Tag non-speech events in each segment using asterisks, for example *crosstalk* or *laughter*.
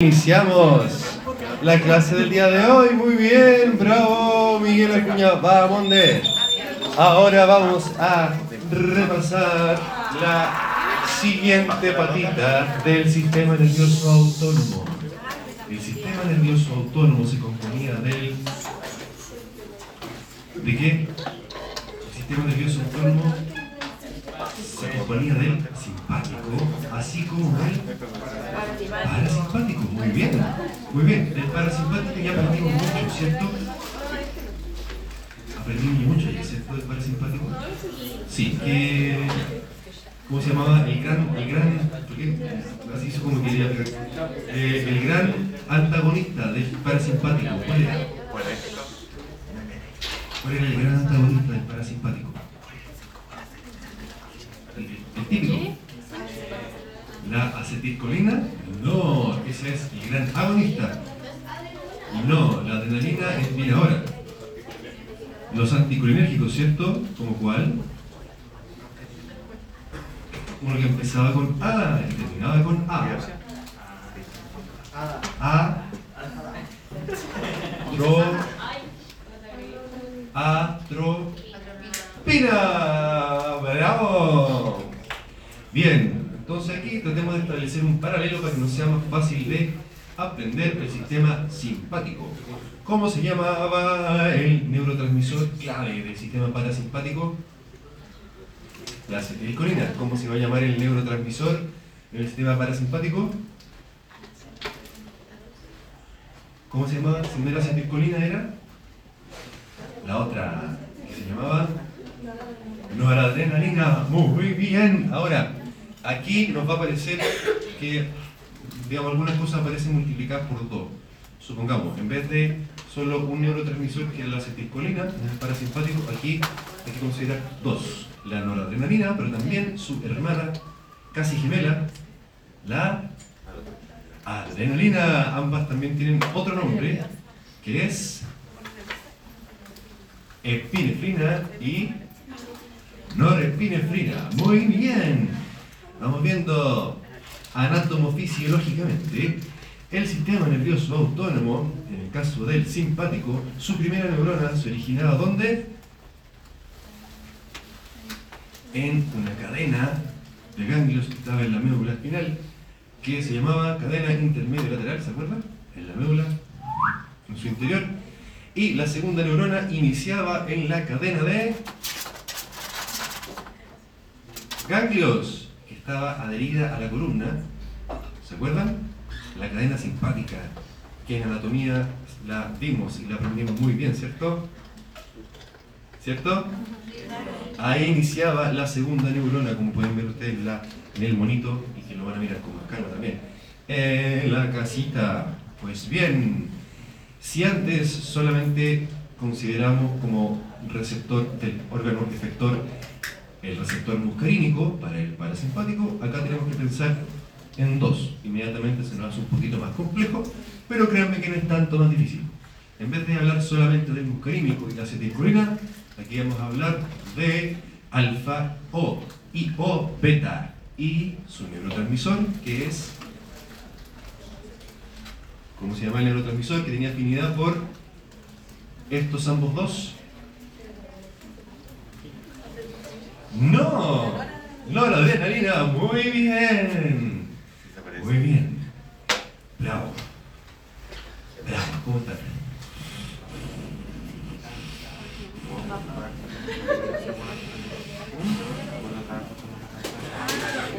Iniciamos la clase del día de hoy. Muy bien, bravo, Miguel Acuña. Vamos, de. Ahora vamos a repasar la siguiente patita del sistema nervioso autónomo. El sistema nervioso autónomo se componía del. ¿De qué? El sistema nervioso autónomo se componía del simpático, así como del parasimpático. Muy bien, muy bien. Del parasimpático ya aprendimos mucho, ¿cierto? Aprendimos mucho ya, ¿cierto? Del parasimpático. Sí, que. ¿Cómo se llamaba? El gran. El gran. Así hizo como que le eh, El gran antagonista del parasimpático. ¿Cuál era? ¿Cuál era el gran antagonista del parasimpático? El, el típico. La acetilcolina, no, ese es el gran agonista. No, la adrenalina es bien ahora. Los anticolinérgicos, ¿cierto? ¿Como cuál? Uno que empezaba con A y terminaba con A. A. Tro. Atropina. ¡Bravo! Bien, entonces aquí tratemos de establecer un paralelo para que nos sea más fácil de aprender el sistema simpático. ¿Cómo se llamaba el neurotransmisor clave del sistema parasimpático? La acetilcolina. ¿Cómo se va a llamar el neurotransmisor en el sistema parasimpático? ¿Cómo se llamaba? Si no era acetilcolina era la otra que se llamaba noradrenalina. Muy bien. Ahora, aquí nos va a aparecer que, digamos, algunas cosas aparecen multiplicadas por dos. Supongamos, en vez de solo un neurotransmisor que es la acetilcolina, en el parasimpático, aquí hay que considerar dos. La noradrenalina, pero también su hermana, casi gemela, la adrenalina. Ambas también tienen otro nombre, que es epinefrina y norepinefrina. Muy bien. Vamos viendo anatomofisiológicamente el sistema nervioso autónomo, en el caso del simpático, su primera neurona se originaba ¿dónde? En una cadena de ganglios que estaba en la médula espinal, que se llamaba cadena intermedio lateral, ¿se acuerdan? En la médula, en su interior. Y la segunda neurona iniciaba en la cadena de ganglios, estaba adherida a la columna, ¿se acuerdan? La cadena simpática, que en anatomía la vimos y la aprendimos muy bien, ¿cierto? ¿Cierto? Ahí iniciaba la segunda neurona, como pueden ver ustedes la, en el monito, y que lo van a mirar con más calma también. En la casita, pues bien, si antes solamente consideramos como receptor del órgano efector el receptor muscarínico para el parasimpático, acá tenemos que pensar en dos. Inmediatamente se nos hace un poquito más complejo, pero créanme que no es tanto más difícil. En vez de hablar solamente del muscarínico y la acetilcolina, aquí vamos a hablar de alfa O y O beta y su neurotransmisor que es ¿cómo se llama el neurotransmisor? que tenía afinidad por estos ambos dos No, no la adrenalina, muy bien. Muy bien. Bravo. Bravo, ¿cómo estás?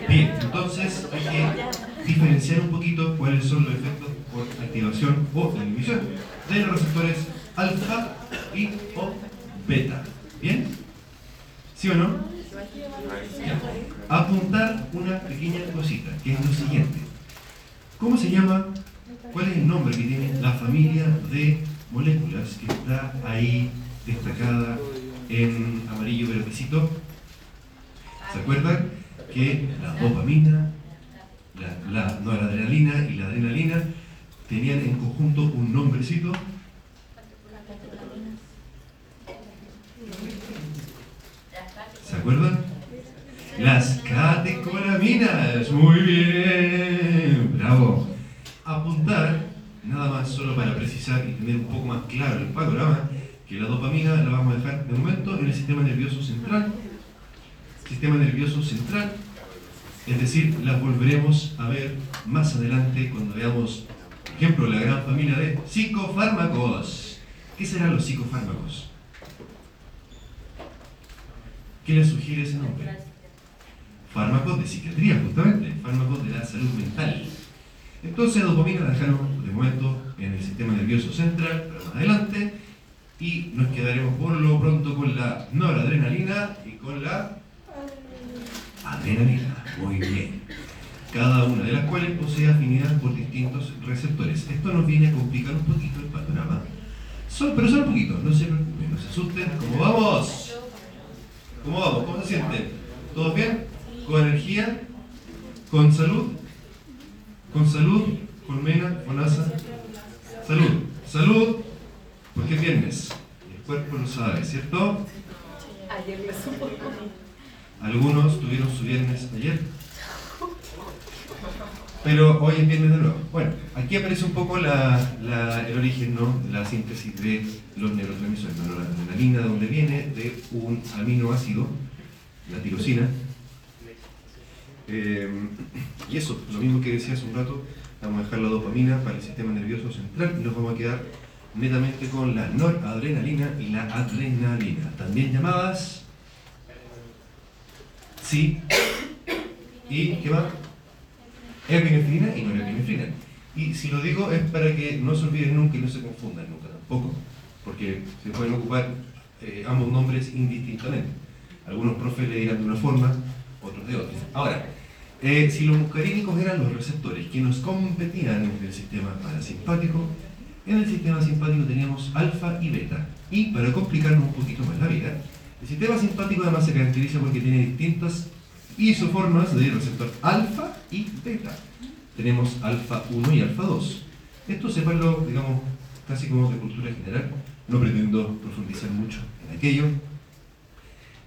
Bien, entonces hay que diferenciar un poquito cuáles son los efectos por activación o inhibición de los receptores alfa y o beta. ¿Bien? ¿Sí o no? Apuntar una pequeña cosita, que es lo siguiente. ¿Cómo se llama? ¿Cuál es el nombre que tiene la familia de moléculas que está ahí destacada en amarillo verdecito? ¿Se acuerdan? Que la dopamina, la, la noradrenalina y la adrenalina tenían en conjunto un nombrecito. ¿Se acuerdan? Las catecolaminas. Muy bien. Bravo. apuntar, nada más solo para precisar y tener un poco más claro el panorama, que la dopamina la vamos a dejar de momento en el sistema nervioso central. Sistema nervioso central, es decir, las volveremos a ver más adelante cuando veamos, por ejemplo, la gran familia de psicofármacos. ¿Qué serán los psicofármacos? ¿Qué les sugiere ese nombre? Fármacos de psiquiatría, justamente, fármacos de la salud mental. Entonces, dopamina la dejamos de momento en el sistema nervioso central, pero más adelante, y nos quedaremos por lo pronto con la noradrenalina y con la adrenalina. Muy bien. Cada una de las cuales posee afinidad por distintos receptores. Esto nos viene a complicar un poquito el panorama. pero solo un poquito, no se preocupen, no se asusten. ¿Cómo vamos? ¿Cómo vamos? ¿Cómo se sienten? ¿Todos bien? ¿Con energía? ¿Con salud? ¿Con salud? ¿Con mena? ¿Con asa? Salud. Salud. Porque es viernes. El cuerpo lo sabe, ¿cierto? Ayer me supo. Algunos tuvieron su viernes ayer. Pero hoy es viernes de nuevo. Bueno, aquí aparece un poco la, la, el origen, ¿no? la síntesis de los neurotransmisores. La adrenalina, de donde viene, de un aminoácido, la tirosina. Eh, y eso, lo mismo que decía hace un rato, vamos a dejar la dopamina para el sistema nervioso central y nos vamos a quedar netamente con la noradrenalina y la adrenalina, también llamadas Sí. ¿Y qué más? Epinefrina y norepinefrina. Y si lo digo es para que no se olviden nunca y no se confundan nunca tampoco, porque se pueden ocupar eh, ambos nombres indistintamente. Algunos profes le dirán de una forma, otros de otra. Ahora, eh, si los muscarínicos eran los receptores que nos competían en el sistema parasimpático, en el sistema simpático teníamos alfa y beta. Y para complicarnos un poquito más la vida, el sistema simpático además se caracteriza porque tiene distintas isoformas de receptor alfa y beta. Tenemos alfa 1 y alfa 2. Esto sepanlo, digamos, casi como de cultura general. No pretendo profundizar mucho en aquello.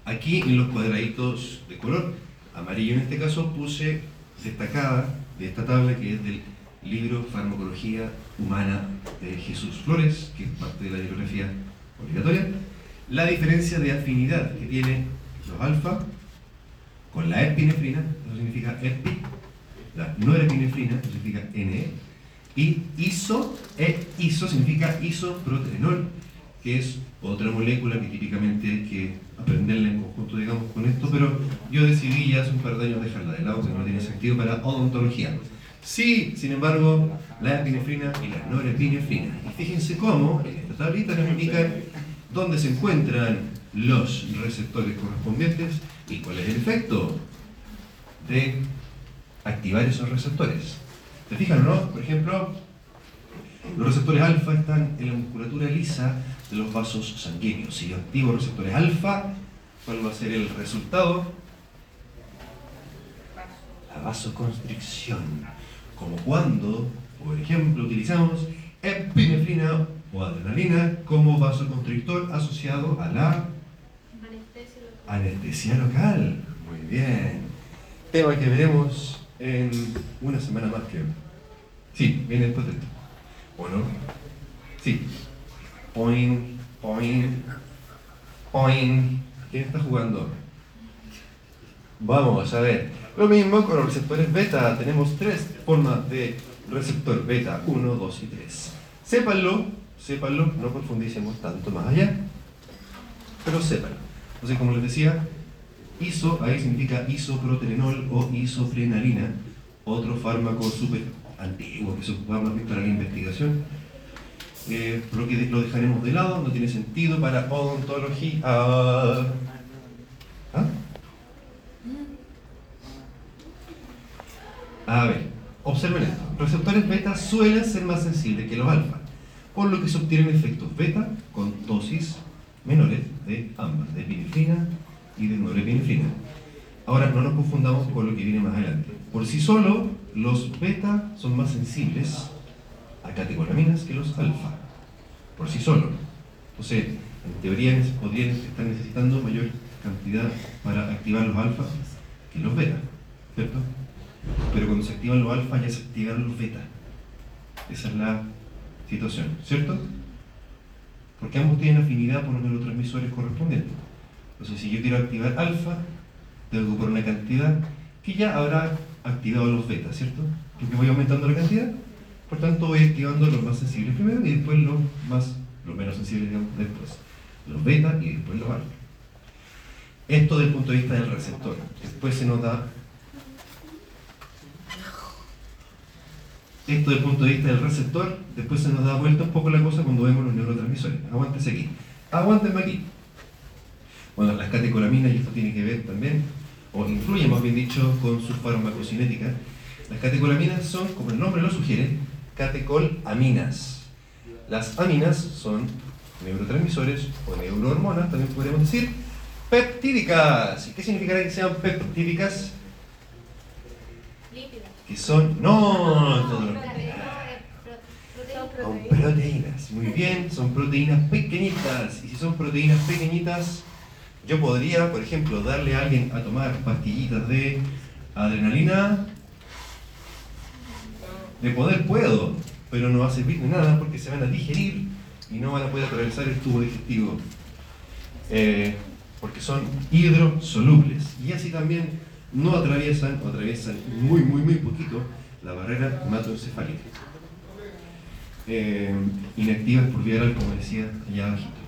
Aquí en los cuadraditos de color amarillo en este caso puse destacada de esta tabla que es del libro Farmacología Humana de Jesús Flores, que es parte de la bibliografía obligatoria. La diferencia de afinidad que tiene los alfa con la epinefrina, eso significa epi, la norepinefrina, eso significa NE, y iso, e iso significa isoproterenol, que es otra molécula que típicamente hay que aprenderla en conjunto, digamos, con esto, pero yo decidí ya hace un par de años dejarla de lado, porque no tiene sentido para odontología. Sí, sin embargo, la epinefrina y la norepinefrina. Y fíjense cómo en esta tablita nos indica dónde se encuentran los receptores correspondientes y cuál es el efecto de activar esos receptores. ¿Se fijan no? Por ejemplo, los receptores alfa están en la musculatura lisa de los vasos sanguíneos. Si yo activo receptores alfa, ¿cuál va a ser el resultado? La vasoconstricción. Como cuando, por ejemplo, utilizamos epinefrina o adrenalina como vasoconstrictor asociado a la anestesia local. Muy bien. Tema que veremos en una semana más, creo. Sí, viene después de esto. ¿O no? Sí. Point, point, point. ¿Quién está jugando? Vamos a ver. Lo mismo con los receptores beta. Tenemos tres formas de receptor beta, 1, 2 y 3. Sépanlo sépanlo, no profundicemos tanto más allá, pero sépanlo. Entonces, como les decía, iso, ahí significa isoproterenol o isoprenalina, otro fármaco súper antiguo que se ocupaba más bien para la investigación, eh, lo que lo dejaremos de lado, no tiene sentido para odontología. ¿Ah? A ver, observen esto. Receptores beta suelen ser más sensibles que los alfa por lo que se obtienen efectos beta con dosis menores de ambas, de epinefrina y de norepinefrina. Ahora, no nos confundamos con lo que viene más adelante. Por sí solo, los beta son más sensibles catecolaminas que los alfa. Por sí solo. Entonces, en teoría podrían estar necesitando mayor cantidad para activar los alfa que los beta, ¿cierto? Pero cuando se activan los alfa ya se activan los beta. Esa es la situación, ¿cierto? Porque ambos tienen afinidad por los neurotransmisores correspondientes. Entonces, si yo quiero activar alfa, tengo que poner una cantidad que ya habrá activado los betas, ¿cierto? Porque voy aumentando la cantidad, por tanto voy activando los más sensibles primero y después los más, los menos sensibles después. Los beta y después los alfa. Esto desde el punto de vista del receptor. Después se nota esto desde el punto de vista del receptor, después se nos da vuelta un poco la cosa cuando vemos los neurotransmisores. Aguántese aquí. Aguántenme aquí. Bueno, las catecolaminas, y esto tiene que ver también, o influye más bien dicho, con su farmacocinética. Las catecolaminas son, como el nombre lo sugiere, catecolaminas. Las aminas son neurotransmisores o neurohormonas, también podríamos decir, peptídicas. ¿Y qué significará que sean peptídicas? Que son, no, todo lo Son proteínas, muy bien, son proteínas pequeñitas. Y si son proteínas pequeñitas, yo podría, por ejemplo, darle a alguien a tomar pastillitas de adrenalina. De poder puedo, pero no va a servir de nada porque se van a digerir y no van a poder atravesar el tubo digestivo. Eh, porque son hidrosolubles. Y así también no atraviesan o atraviesan muy, muy, muy poquito la barrera hematoencefálica. Eh, inactivas por vía oral, como decía allá abajito.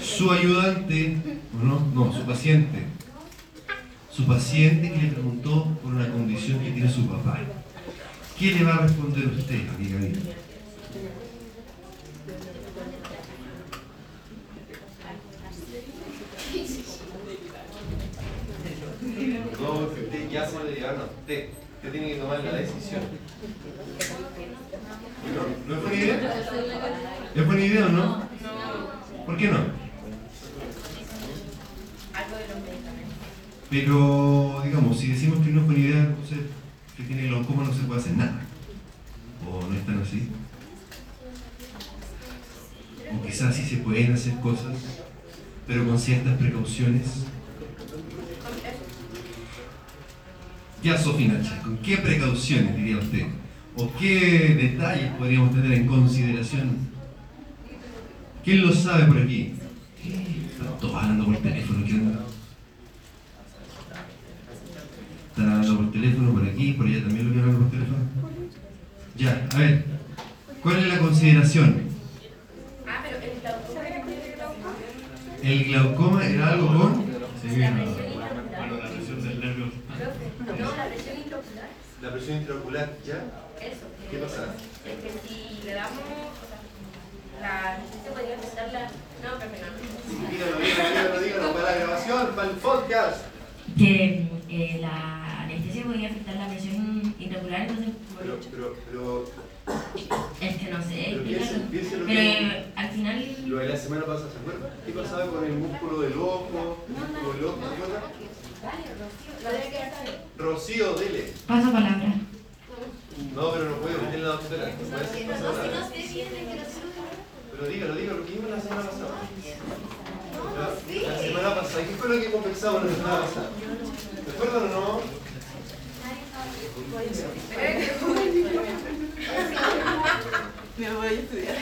Su ayudante, no, no, su paciente, su paciente que le preguntó por una condición que tiene su papá. ¿Qué le va a responder usted, amiga mía? No, que usted ya se le llevaron a usted. Usted tiene que tomar la decisión. ¿No, ¿No es buena idea? ¿Es buena idea o no? ¿Por qué no? Pero, digamos, si decimos que no es buena idea, entonces que tiene glaucoma no se puede hacer nada. ¿O no es tan así? O quizás sí se pueden hacer cosas, pero con ciertas precauciones. Sofía Nacha, ¿con qué precauciones diría usted? ¿O qué detalles podríamos tener en consideración? ¿Quién lo sabe por aquí? Están todos hablando por teléfono, ¿qué onda? Están hablando por teléfono, por aquí, por allá también lo que hablan por teléfono. Ya, a ver, ¿cuál es la consideración? El glaucoma era algo con. Sí, bien. Bueno, la presión del nervio. No, la presión intraocular. La presión intraocular, ¿ya? Eso. ¿Qué pasa? Es que si le damos, o sea, la anestesia podría afectar la. No, dígalo, dígalo, dígalo, para la grabación, para el podcast. que eh, la anestesia podría afectar la presión intraocular, entonces Pero, pero, pero, es que no sé, Pero piensa lo pero que- eh, al final lo de la semana pasada, ¿se acuerdan? ¿Qué pasaba con el músculo del ojo? El músculo del ojo, ¿se acuerdan? Rocío, dele. paso palabra. No, pero no puedo, tiene la doctora. No puede ser pasar palabra. Pero dígalo, dígalo, lo que vimos la semana pasada. La, la semana pasada, ¿qué fue lo que conversamos la semana pasada? ¿Se acuerdan o no? Me voy a estudiar.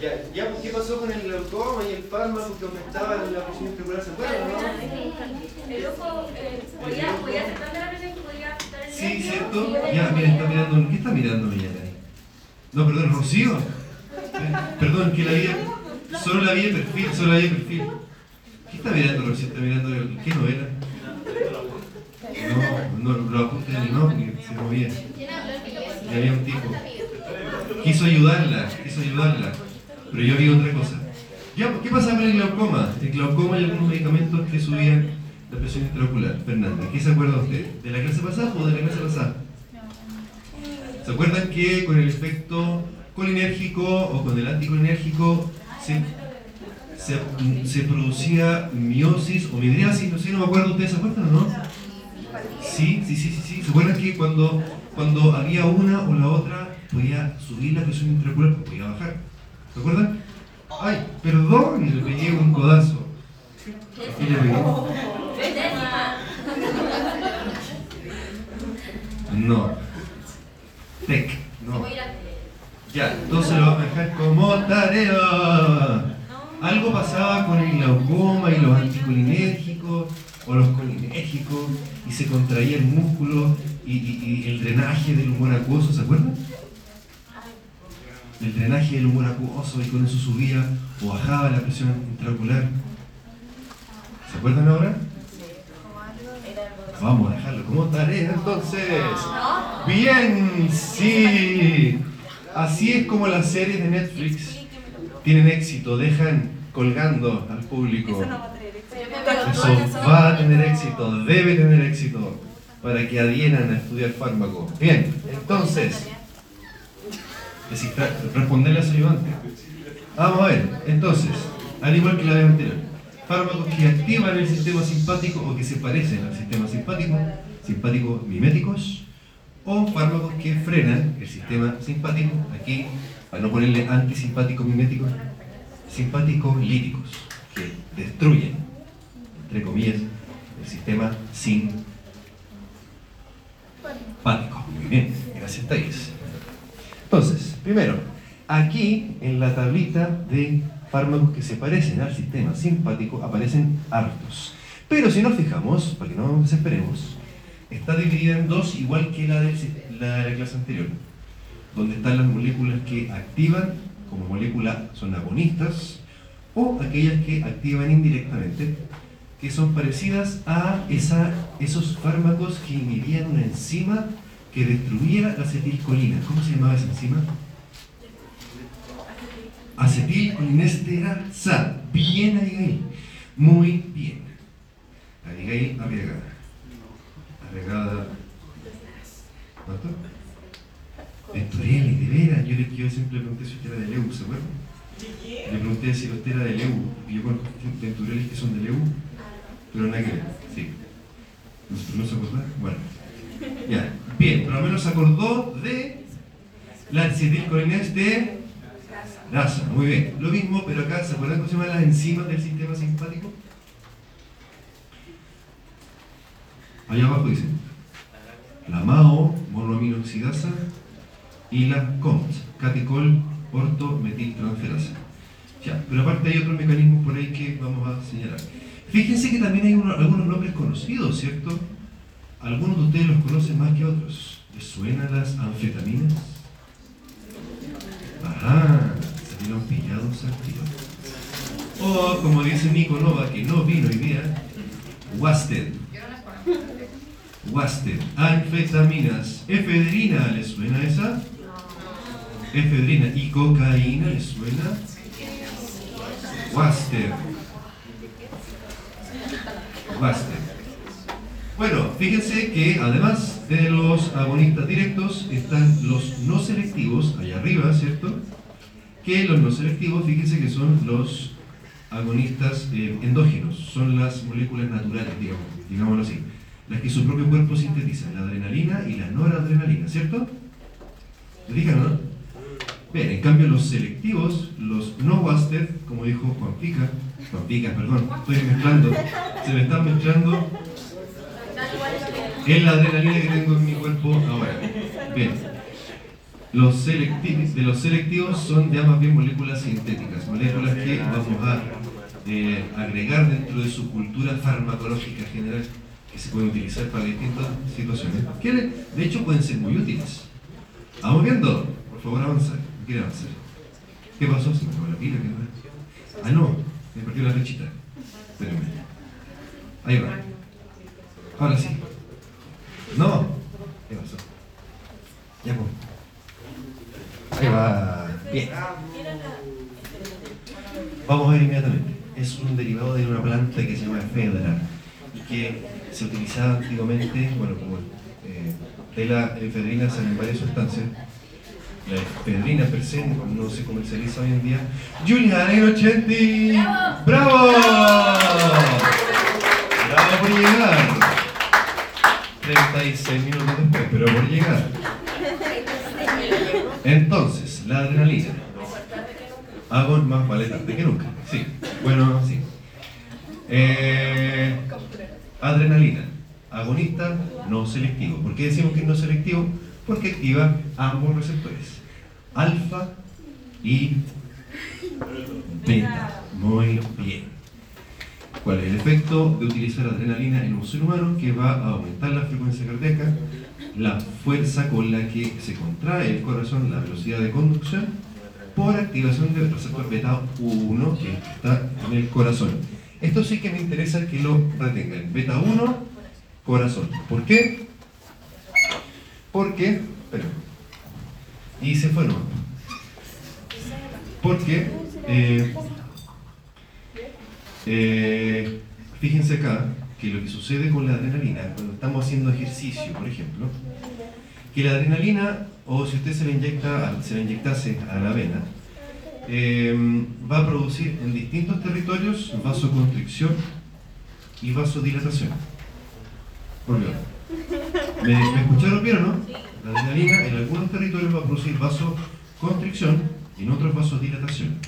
Ya, ya, ¿qué pasó con el glaucoma y el fármaco que aumentaba la presión intraocular? ¿Se acuerdan no? El ojo eh, podía, podía afectar la presión que podía afectar el Sí, ¿cierto? Ya, mira, está mirando. ¿Qué está mirando Millán ahí? No, perdón, Rocío. Eh, Perdón, que la vi. Solo la vi de perfil, solo la vi de perfil. ¿Qué está mirando Rocío? ¿Está mirando qué novela? No, no, lo apunté no, ni se movía. Y había un tipo. Quiso ayudarla, quiso ayudarla. Pero yo vi otra cosa. ¿qué pasa con el glaucoma? El glaucoma y algunos medicamentos que subían la presión intraocular. Fernanda, ¿qué se acuerda usted? ¿De la clase pasada o de la clase pasada? ¿Se acuerdan que con el efecto colinérgico o con el anticolinérgico se, se, producía miosis o midriasis, no sé, no me acuerdo, ¿ustedes se acuerdan o no? Sí, sí, sí, sí, sí. ¿Se acuerdan que cuando, había una o la otra podía subir la presión intraocular, pues podía bajar? ¿Se acuerdan? Ay, perdón, y le pegué un codazo. Y le pegué. No. Tec. Ya, entonces lo vamos a dejar como tarea. Algo pasaba con el glaucoma y los anticolinérgicos o los colinérgicos y se contraía el músculo y- y el drenaje del humor acuoso, ¿se acuerdan? El drenaje del humor acuoso y con eso subía o bajaba la presión intraocular. ¿Se acuerdan ahora? Vamos a dejarlo como tarea entonces. Bien, sí. Así es como las series de Netflix tienen éxito, dejan colgando al público. Eso no va a tener éxito. Eso va a tener éxito, debe tener éxito para que adhieran a estudiar fármaco. Bien, entonces, descifrar- responderle a su. Vamos a ver, entonces, al igual que la vez anterior, fármacos que activan el sistema simpático o que se parecen al sistema simpático, simpáticos miméticos, o fármacos que frenan el sistema simpático, aquí, para no ponerle antisimpático mimético, simpáticos líticos, que destruyen, entre comillas, el sistema simpático. Muy bien, gracias Thais. Entonces, primero, aquí en la tablita de fármacos que se parecen al sistema simpático aparecen hartos. Pero si nos fijamos, para que no nos desesperemos, está dividida en dos igual que la de la, clase anterior, donde están las moléculas que activan como molécula son agonistas o aquellas que activan indirectamente, que son parecidas a esa, esos fármacos que inhibían una enzima que destruía la acetilcolina. ¿Cómo se llamaba esa enzima? Acetilcolinesterasa. Bien, Abigail. Muy bien. Abigail Arriagada. Arriagada. ¿Cuánto? Venturelli, de veras. Yo, yo siempre le pregunté si usted era de Leu, ¿se acuerdan? Le pregunté si usted era de Leu, porque yo conozco Venturelli que son de Leu, pero nada que ver, sí. ¿No, no se acuerda? Bueno. Ya, bien, pero al menos se acordó de la acetilcolinés Grasa, muy bien. Lo mismo, pero acá, ¿se acuerdan cómo se llaman las enzimas del sistema simpático? Allá abajo dice la MAO, monoaminoxidasa, y la COMT, catecol ortometiltransferasa. Ya, pero aparte hay otros mecanismos por ahí que vamos a señalar. Fíjense que también hay uno- algunos nombres conocidos, ¿cierto? Algunos de ustedes los conocen más que otros. ¿Les suenan las anfetaminas? Ajá, salieron pillados al. O, como dice Nico Nova, que no vino hoy día, Wasted. Wasted. Anfetaminas. Efedrina, ¿les suena esa? Efedrina. ¿Y cocaína les suena? Wasted. Wasted. Bueno, fíjense que además de los agonistas directos están los no selectivos, allá arriba, ¿cierto? Que los no selectivos, fíjense que son los agonistas eh, endógenos, son las moléculas naturales, digamos, digámoslo así, las que su propio cuerpo sintetiza, la adrenalina y la noradrenalina, ¿cierto? ¿Se fijan, no? Bien, en cambio los selectivos, los no wasted, como dijo Juan Pica, Juan Pica, perdón, estoy mezclando, se me están mezclando es la adrenalina que tengo en mi cuerpo ahora. Bien. Los selectivos, de los selectivos son ya más bien moléculas sintéticas, moléculas que vamos a eh, agregar dentro de su cultura farmacológica general que se pueden utilizar para distintas situaciones. Que de hecho pueden ser muy útiles. Vamos viendo, por favor avanza, ¿no quiere avanzar? ¿Qué pasó? Se me acabó la pila, ¿qué? Ah no, me perdió la flechita. Espérenme. Ahí va. Ahora sí. No. ¿Qué pasó? Ya pues. Vamos a ver inmediatamente. Es un derivado de una planta que se llama efedra y que se utilizaba antiguamente, bueno, como eh, de la efedrina salen varias sustancias la efedrina per se no se comercializa hoy en día. Juliana Inochetti. ¡Bravo! ¡Bravo! Bravo por llegar. 36 minutos después, pero por llegar. Entonces, la adrenalina. Hago más vale tarde que nunca. Sí, bueno, sí. Eh, adrenalina. Agonista no selectivo. ¿Por qué decimos que es no selectivo? Porque activa ambos receptores. Alfa y beta. Muy bien. ¿Cuál es el efecto de utilizar adrenalina en un ser humano? Que va a aumentar la frecuencia cardíaca, la fuerza con la que se contrae el corazón, la velocidad de conducción, por activación del receptor beta 1 que está en el corazón. Esto sí que me interesa que lo retengan. Beta 1, corazón. ¿Por qué? Porque, espera, y se fue, ¿no? Porque, eh, eh, fíjense acá que lo que sucede con la adrenalina, cuando estamos haciendo ejercicio, por ejemplo, que la adrenalina, o si usted se la, inyecta, se la inyectase a la vena, eh, va a producir en distintos territorios vasoconstricción y vasodilatación. ¿Me, ¿Me escucharon bien o no? La adrenalina en algunos territorios va a producir vasoconstricción y en otros vasodilatación.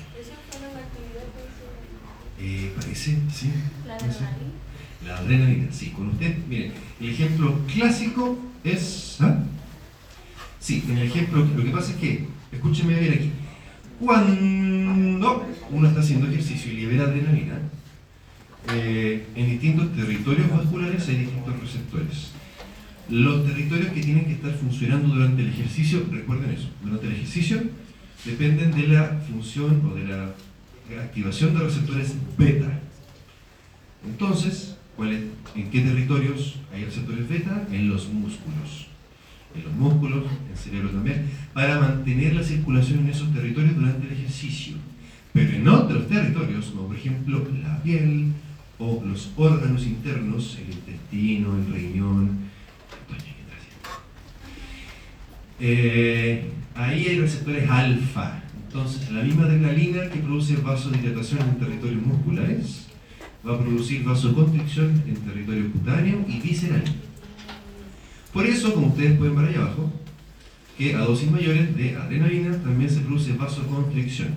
Eh, parece, sí. La parece. La adrenalina, sí. Con usted, miren, el ejemplo clásico es. ¿ah? Sí, en el ejemplo, lo que pasa es que, escúcheme bien aquí. Cuando uno está haciendo ejercicio y libera adrenalina, eh, en distintos territorios vasculares hay distintos receptores. Los territorios que tienen que estar funcionando durante el ejercicio, recuerden eso, durante el ejercicio dependen de la función o de la activación de receptores beta. Entonces, ¿cuál ¿en qué territorios hay receptores beta? En los músculos. En los músculos, en el cerebro también, para mantener la circulación en esos territorios durante el ejercicio. Pero en otros territorios, como por ejemplo la piel o los órganos internos, el intestino, el riñón. Eh, ahí hay receptores alfa. Entonces, la misma adrenalina que produce vasodilatación en territorios musculares va a producir vasoconstricción en territorio cutáneo y visceral. Por eso, como ustedes pueden ver ahí abajo, que a dosis mayores de adrenalina también se produce vasoconstricción.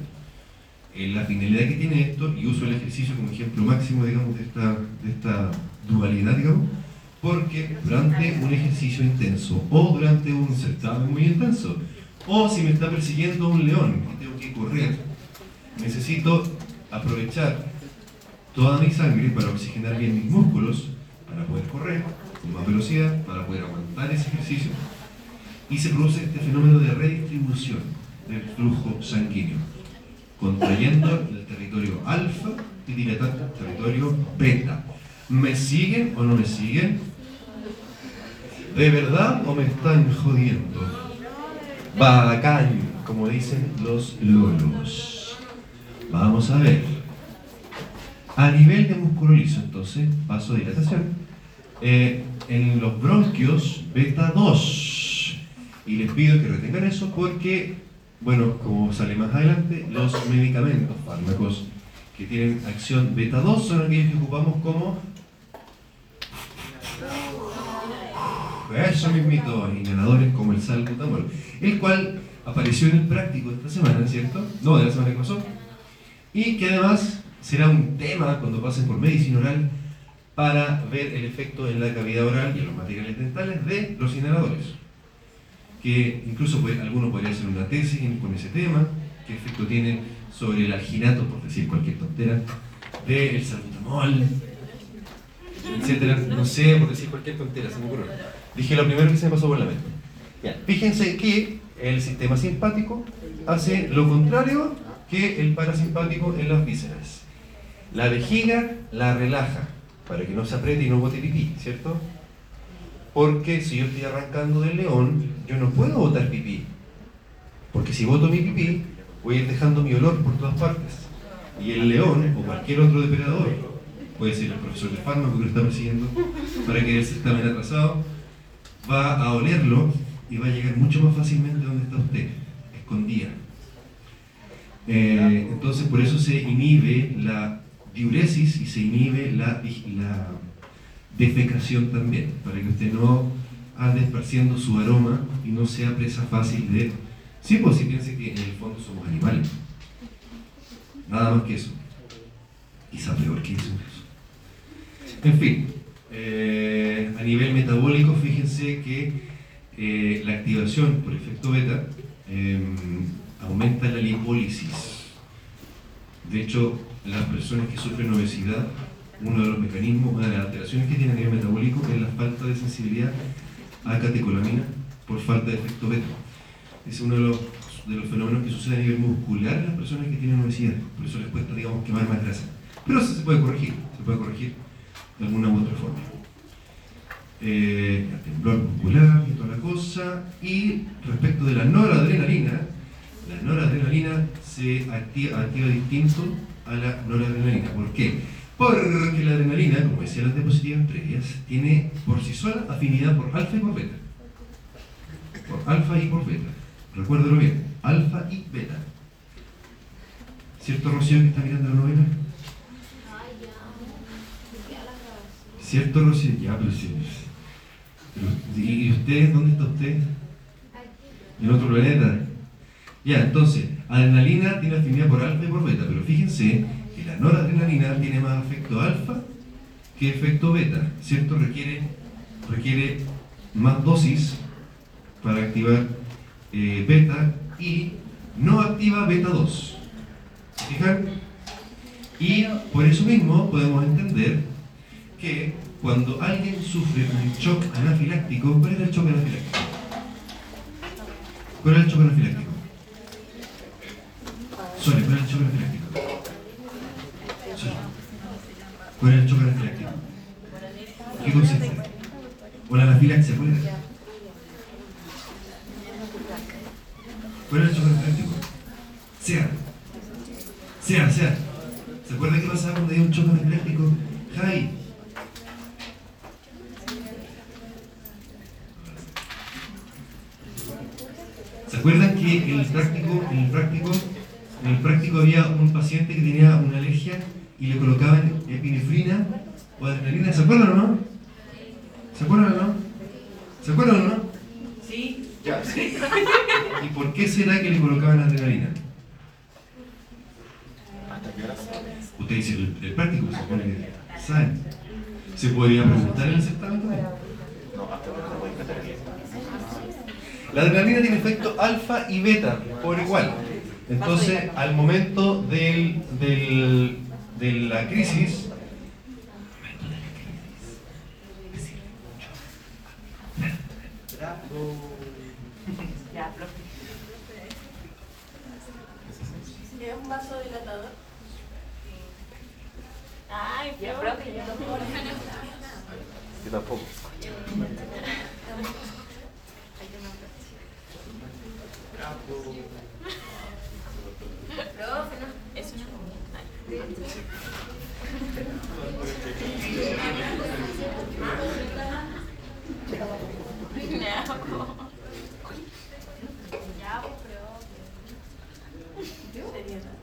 Eh, la finalidad que tiene esto, y uso el ejercicio como ejemplo máximo, digamos, de esta, esta dualidad, digamos, porque durante un ejercicio intenso o durante un certamen muy intenso, o si me está persiguiendo un león y tengo que correr, necesito aprovechar toda mi sangre para oxigenar bien mis músculos, para poder correr con más velocidad, para poder aguantar ese ejercicio, y se produce este fenómeno de redistribución del flujo sanguíneo, contrayendo el territorio alfa y dilatando el territorio beta. ¿Me siguen o no me siguen? ¿De verdad o me están jodiendo? Bacán, como dicen los lolos. Vamos a ver. A nivel de músculo liso, entonces, vasodilatación. Eh, en los bronquios, beta 2. Y les pido que retengan eso porque, bueno, como sale más adelante, los medicamentos, fármacos que tienen acción beta 2 son aquellos que ocupamos como eso mismito, inhaladores como el salbutamol, el cual apareció en el práctico esta semana, ¿cierto? No, de la semana que pasó. Y que además será un tema cuando pasen por medicina oral para ver el efecto en la cavidad oral y en los materiales dentales de los inhaladores. Que incluso puede- alguno podría hacer una tesis con ese tema, qué efecto tiene sobre el alginato, por decir cualquier tontera, del salbutamol, etcétera. No sé, por decir cualquier tontera, se me ocurrió. Dije lo primero que se me pasó por la mente. Fíjense que el sistema simpático hace lo contrario que el parasimpático en las vísceras. La vejiga la relaja para que no se apriete y no bote pipí, ¿cierto? Porque si yo estoy arrancando del león, yo no puedo botar pipí. Porque si boto mi pipí, voy a ir dejando mi olor por todas partes. Y el león o cualquier otro depredador, puede ser el profesor de fármaco que lo está persiguiendo, para que el certamen atrasado, va a olerlo y va a llegar mucho más fácilmente donde está usted. escondida. Eh, entonces por eso se inhibe la diuresis y se inhibe la, la defecación también, para que usted no ande esparciendo su aroma y no sea presa fácil de... Sí, pues si piense que en el fondo somos animales. Nada más que eso. Quizá peor que eso. En fin, eh, a nivel metabólico, fíjense que eh, la activación por efecto beta em, aumenta la lipólisis. De hecho, las personas que sufren obesidad, uno de los mecanismos, una de las alteraciones que tiene a nivel metabólico es la falta de sensibilidad a catecolamina por falta de efecto beta. Es uno de los, de los fenómenos que sucede a nivel muscular en las personas que tienen obesidad. Por eso les cuesta, digamos, quemar más grasa. Pero eso se puede corregir, se puede corregir de alguna u otra forma. Eh, el temblor muscular y toda la cosa. Y respecto de la noradrenalina, la noradrenalina se activa, activa distinto a la noradrenalina. ¿Por qué? Porque la adrenalina, como decía las diapositivas previas, tiene por sí sola afinidad por alfa y por beta. Por alfa y por beta. Recuérdelo bien, alfa y beta. ¿Cierto, Rocío, que está mirando la novela? ¿Cierto, Rocío? Ya, pero sí. ¿Y usted? ¿Dónde está usted? En otro planeta. Ya, entonces, adrenalina tiene afinidad por alfa y por beta, pero fíjense que la noradrenalina tiene más efecto alfa que efecto beta, ¿cierto? Requiere, requiere más dosis para activar eh, beta y no activa beta 2. ¿Se fijan? Y por eso mismo podemos entender que cuando alguien sufre un shock anafiláctico, ¿cuál es el shock anafiláctico? ¿Cuál es el shock anafiláctico? Sole, ¿cuál es el shock anafiláctico? Sole. ¿Cuál es el shock anafiláctico? ¿Qué consiste? ¿O la anafilaxia? ¿Cuál es? ¿Cuál es el shock anafiláctico? Sea. Sea, sea. ¿Se acuerdan qué pasaba cuando hay un shock anafiláctico? Jai, ¿Se acuerdan que en el práctico, en el práctico, en el práctico había un paciente que tenía una alergia y le colocaban epinefrina o adrenalina? ¿Se acuerdan o no? ¿Se acuerdan o no? ¿Se acuerdan o no? Sí. Ya. ¿Y por qué será que le colocaban adrenalina? Usted dice el, el práctico, se supone que saben. ¿Se podría preguntar en el certamen también? La adrenalina tiene efecto alfa y beta por igual. Entonces, al momento del, del, de la crisis, Ya, profe. ¿Es un vaso dilatador? Ay, profe. profe, ya. Yo tampoco. Profe, no. Eso no. No. Ya, pero. Seriedad.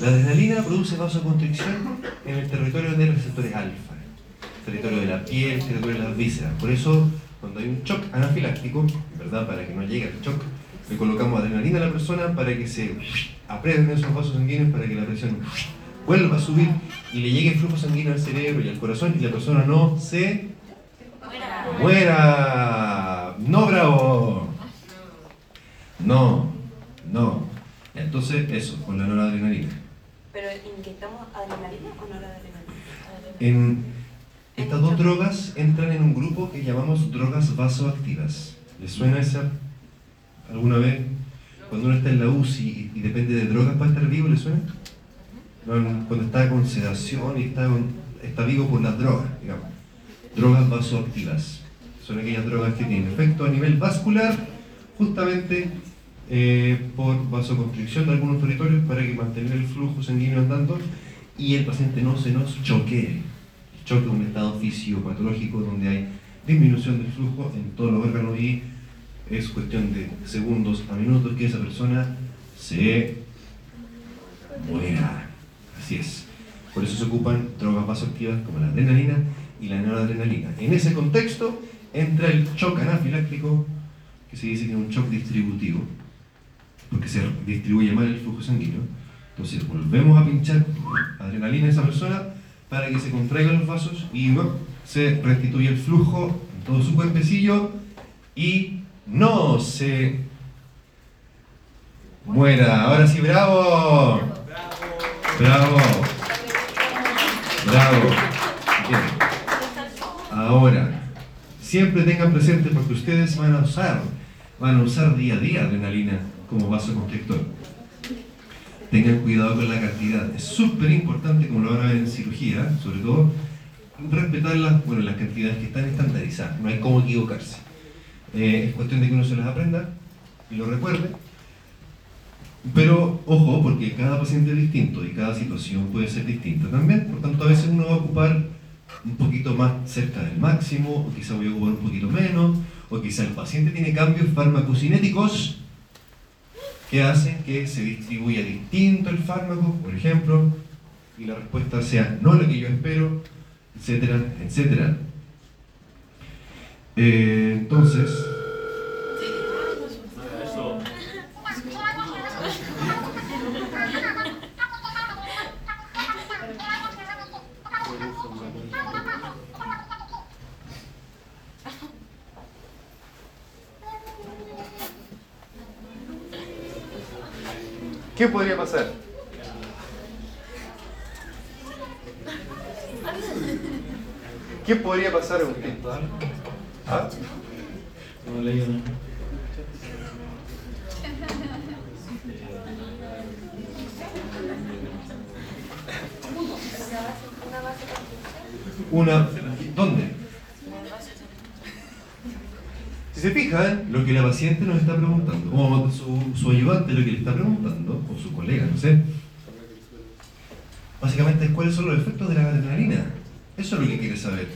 La adrenalina produce vasoconstricción en el territorio de receptores alfa, territorio de la piel, territorio de las vísceras. Por eso, cuando hay un shock anafiláctico, ¿verdad? Para que no llegue el shock, le colocamos adrenalina a la persona para que se aprieten esos vasos sanguíneos para que la presión vuelva a subir y le llegue el flujo sanguíneo al cerebro y al corazón y la persona no se Fuera. No, bravo. No, no. Entonces, eso, con la noradrenalina. ¿Pero inyectamos adrenalina o no adrenalina? En estas dos drogas entran en un grupo que llamamos drogas vasoactivas. ¿Les suena esa alguna vez? Cuando uno está en la UCI y, y depende de drogas para estar vivo, ¿le suena? Cuando está con sedación y está, con- está vivo por las drogas, digamos. Drogas vasoactivas. Son aquellas drogas que tienen efecto a nivel vascular, justamente eh, por vasoconstricción de algunos territorios para que mantener el flujo sanguíneo andando y el paciente no se nos choquee. Choque un estado fisiopatológico donde hay disminución del flujo en todos los órganos y es cuestión de segundos a minutos que esa persona se muera. Así es. Por eso se ocupan drogas vasoactivas como la adrenalina y la noradrenalina. En ese contexto entra el shock anafiláctico, que se dice que es un shock distributivo, porque se distribuye mal el flujo sanguíneo. Entonces volvemos a pinchar adrenalina a esa persona para que se contraigan los vasos y bueno, se restituye el flujo en todo su cuerpecillo y no se muera. Ahora sí, bravo. Bravo. Bravo. Bien. Ahora, siempre tengan presente porque ustedes van a usar, van a usar día a día adrenalina como vasoconstrictor. Tengan cuidado con la cantidad. Es súper importante, como lo van a ver en cirugía, sobre todo, respetar las, bueno, las cantidades que están estandarizadas. No hay cómo equivocarse. Eh, es cuestión de que uno se las aprenda y lo recuerde. Pero ojo, porque cada paciente es distinto y cada situación puede ser distinta también. Por tanto, a veces uno va a ocupar un poquito más cerca del máximo, o quizá voy a ocupar un poquito menos, o quizá el paciente tiene cambios farmacocinéticos que hacen que se distribuya distinto el fármaco, por ejemplo, y la respuesta sea no lo que yo espero, etcétera, etcétera. Eh, entonces, ¿qué podría pasar? ¿Qué podría pasar en usted? ¿Ah? No leí nada. Una, ¿Dónde? Si se fijan, lo que la paciente nos está preguntando, o su, su ayudante lo que le está preguntando, o su colega, no sé, básicamente es cuáles son los efectos de la adrenalina. Eso es lo que quiere saber.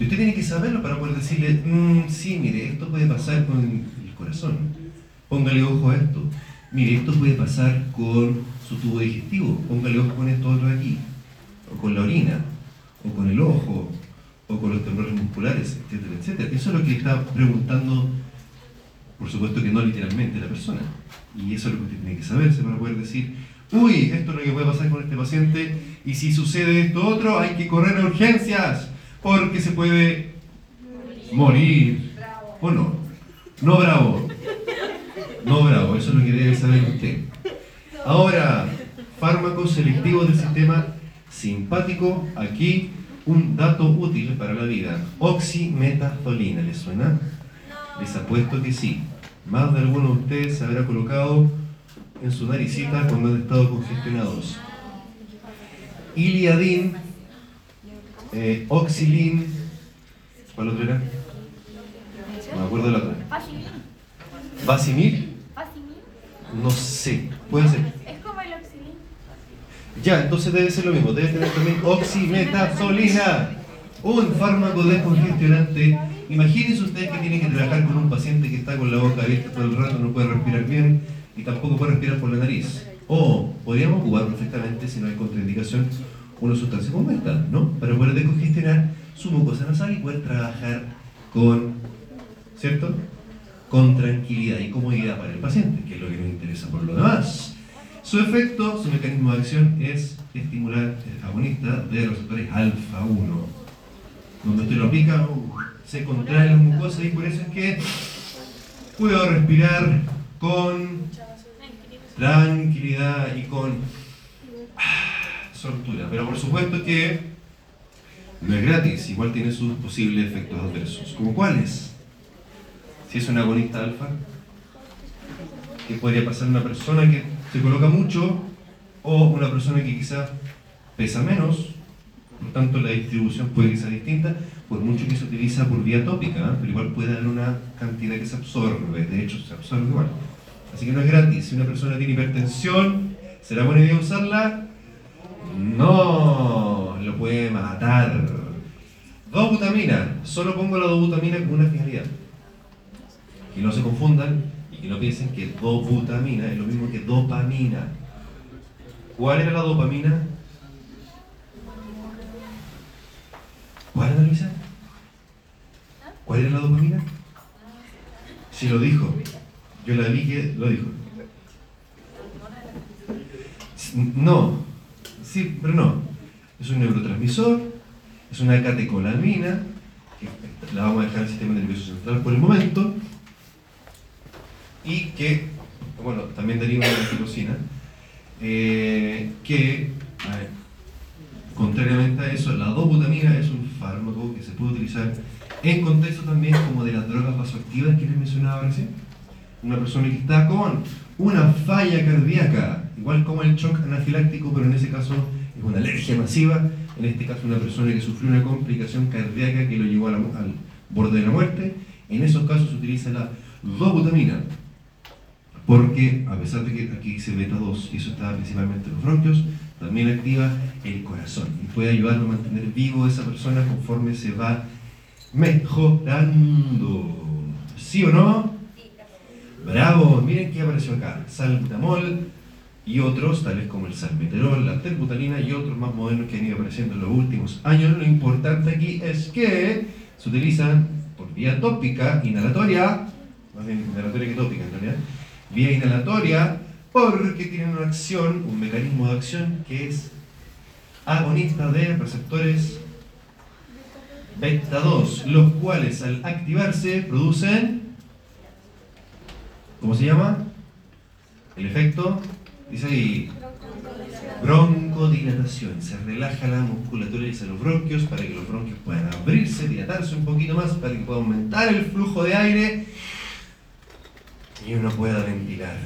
Y usted tiene que saberlo para poder decirle, "Mm, sí, mire, esto puede pasar con el corazón. Póngale ojo a esto. Mire, esto puede pasar con su tubo digestivo. Póngale ojo con esto otro aquí. O con la orina. O con el ojo. O con los temblores musculares, etcétera, etcétera. Eso es lo que está preguntando, por supuesto que no literalmente la persona. Y eso es lo que usted tiene que saberse para poder decir, uy, esto es lo que puede pasar con este paciente. Y si sucede esto otro, hay que correr a urgencias. Porque se puede morir. ¿O no? No bravo. No bravo, eso es lo que debe saber usted. Ahora, fármacos selectivos del sistema simpático. Aquí un dato útil para la vida. Oximetazolina, ¿les suena? Les apuesto que sí. Más de alguno de ustedes se habrá colocado en su naricita cuando han estado congestionados. Iliadin, eh, Oxilin, ¿cuál otro era? No me acuerdo de la otra. ¿Basimil? No sé, puede ser. Es como el oxilín. Ya, entonces debe ser lo mismo, debe tener también oximetazolina, un fármaco descongestionante. Imagínense ustedes que tienen que trabajar con un paciente que está con la boca abierta todo el rato, no puede respirar bien y tampoco puede respirar por la nariz. O podríamos ocupar perfectamente, si no hay contraindicación, una sustancia como esta, ¿no? Para poder descongestionar su mucosa nasal y poder trabajar con, ¿cierto? Con tranquilidad y comodidad para el paciente, que es lo que nos interesa por lo demás. Su efecto, su mecanismo de acción es estimular el agonista de receptores alfa 1. Donde usted lo aplica, uh, se contrae la mucosa y por eso es que puedo respirar con tranquilidad y con ah, soltura. Pero por supuesto que no es gratis, igual tiene sus posibles efectos adversos. ¿Como cuáles? Si es un agonista alfa, que podría pasar una persona que se coloca mucho o una persona que quizás pesa menos, por tanto la distribución puede que sea distinta, por mucho que se utiliza por vía tópica, ¿eh? pero igual puede dar una cantidad que se absorbe, de hecho se absorbe igual. Así que no es gratis. Si una persona tiene hipertensión, ¿será buena idea usarla? No, lo puede matar. Dobutamina. Solo pongo la dobutamina con una finalidad. Que no se confundan y no piensen que dobutamina es lo mismo que dopamina. ¿Cuál era la dopamina? ¿Cuál era Luisa? ¿Cuál era la dopamina? Si lo dijo. Yo la vi que lo dijo. No. Sí, pero no. Es un neurotransmisor, es una catecolamina, la vamos a dejar en el sistema nervioso central por el momento, y que, bueno, también deriva de la tirosina, eh, que, a ver, contrariamente a eso, la dobutamina es un fármaco que se puede utilizar en contexto también como de las drogas vasoactivas que les mencionaba recién. Una persona que está con una falla cardíaca, igual como el shock anafiláctico, pero en ese caso es una alergia masiva, en este caso una persona que sufrió una complicación cardíaca que lo llevó la- al borde de la muerte, en esos casos se utiliza la dobutamina, porque a pesar de que aquí dice beta 2 y eso está principalmente en los bronquios, también activa el corazón y puede ayudarlo a mantener vivo esa persona conforme se va mejorando. ¿Sí o no? Bravo, miren qué apareció acá. Salbutamol y otros, tales como el salmeterol, la terbutalina y otros más modernos que han ido apareciendo en los últimos años. Lo importante aquí es que se utilizan por vía tópica, inhalatoria, más bien inhalatoria que tópica en realidad, vía inhalatoria, porque tienen una acción, un mecanismo de acción que es agonista de receptores beta 2, los cuales al activarse producen, ¿cómo se llama? El efecto, dice ahí, broncodilatación. Se relaja la musculatura y los bronquios para que los bronquios puedan abrirse, dilatarse un poquito más, para que pueda aumentar el flujo de aire y uno pueda ventilar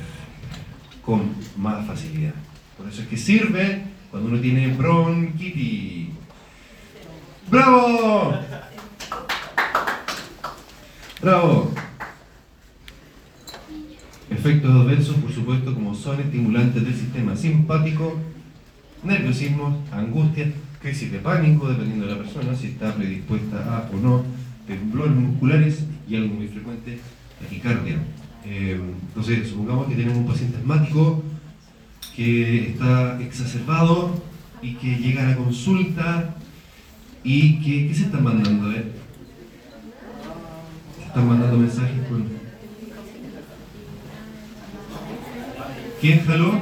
con más facilidad. Por eso es que sirve cuando uno tiene bronquitis. ¡Bravo! ¡Bravo! Efectos adversos, por supuesto, como son estimulantes del sistema simpático, nerviosismo, angustia, crisis de pánico, dependiendo de la persona, si está predispuesta a o no, temblores musculares y algo muy frecuente, taquicardia. Eh, entonces, supongamos que tenemos un paciente asmático que está exacerbado y que llega a la consulta y que, ¿qué se están mandando? Eh? Se están mandando mensajes con... ¿Quién jaló?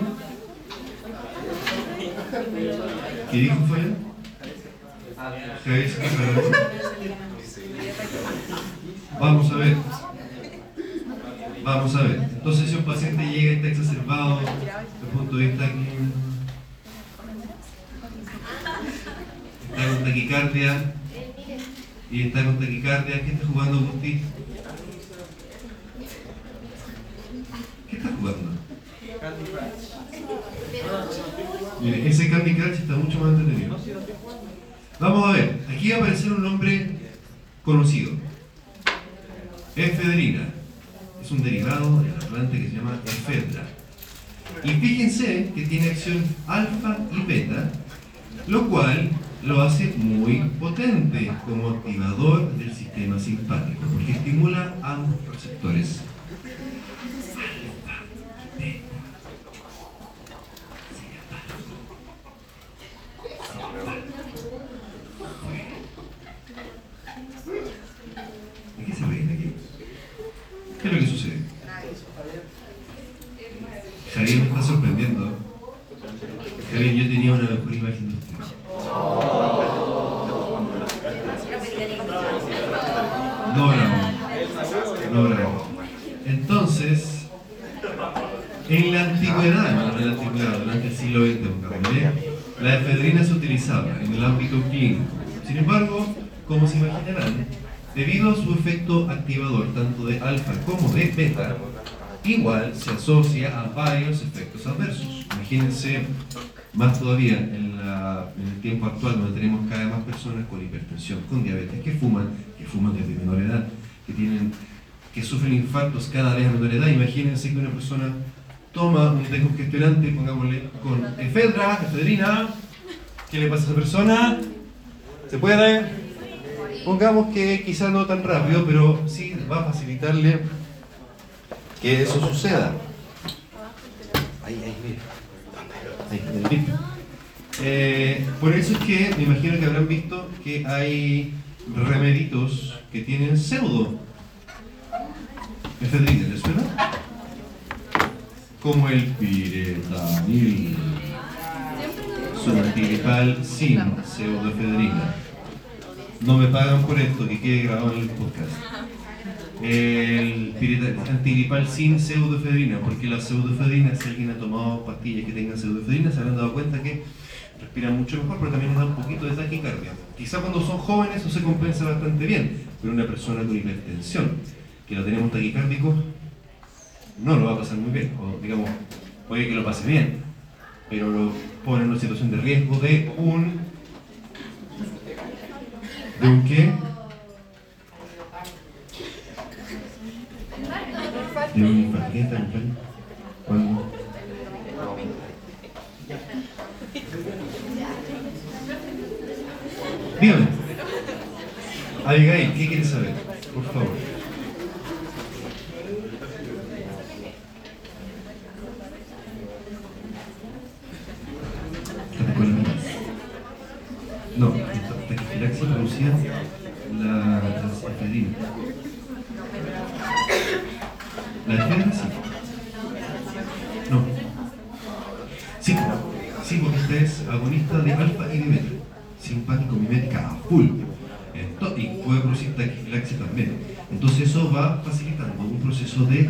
¿Qué dijo jaló. Vamos a ver. Vamos a ver. Entonces, si un paciente llega y está exacerbado, el punto de vista clínico, está con taquicardia y está con taquicardia, ¿qué está jugando Agustín? ¿Qué está jugando? Mire, ese Candy Crush está mucho más entretenido. Vamos a ver, aquí va a aparecer un nombre conocido. Es un derivado de la planta que se llama efedra. Y fíjense que tiene acción alfa y beta, lo cual lo hace muy potente como activador del sistema simpático, porque estimula ambos receptores. ¿De qué se ríen aquí? ¿Qué es lo que sucede? Javier me está sorprendiendo. Javier, yo tenía una mejor imagen de usted. No, bravo. No, bravo. Entonces, en la antigüedad, no en la antigüedad, durante el siglo XX, pongámosle, la efedrina se utilizaba Sin embargo, como se imaginarán, debido a su efecto activador tanto de alfa como de beta, igual se asocia a varios efectos adversos. Imagínense más todavía en, la- el tiempo actual donde tenemos cada vez más personas con hipertensión, con diabetes, que fuman, que fuman desde menor edad, que sufren infartos cada vez a menor edad. Imagínense que una persona toma un descongestionante, pongámosle con efedra, efedrina, ¿Qué le pasa a esa persona? ¿Se puede? Pongamos que quizá no tan rápido, pero sí va a facilitarle que eso suceda. Ahí, ahí. Ahí, en el grip. Eh, por eso es que me imagino que habrán visto que hay remeditos que tienen pseudo efedrina, ¿les suena? Como el piretanil, subatiripal sin pseudoefedrina. No me pagan por esto, que quede grabado en el podcast. El antigripal sin pseudoefedrina, porque la pseudoefedrina, si alguien ha tomado pastillas que tengan pseudoefedrina, se habrán dado cuenta que respiran mucho mejor, pero también les da un poquito de taquicardia. Quizá cuando son jóvenes eso se compensa bastante bien, pero una persona con hipertensión, que lo tenemos taquicárdico, no lo va a pasar muy bien, o digamos, puede que lo pase bien, pero lo pone en una situación de riesgo de un... ¿De un qué? De un infarto. ¿Cuándo? Dígame. Abigail, ¿qué quieres saber? Por favor. Taquicardia. No, taquifilaxia producida la efedrina. ¿La efedrina sí? No. Sí, sí, porque este es agonista de alfa y de beta. Simpático mimética a full. Ento- y puede producir taquifilaxia también. Entonces eso va facilitando un proceso de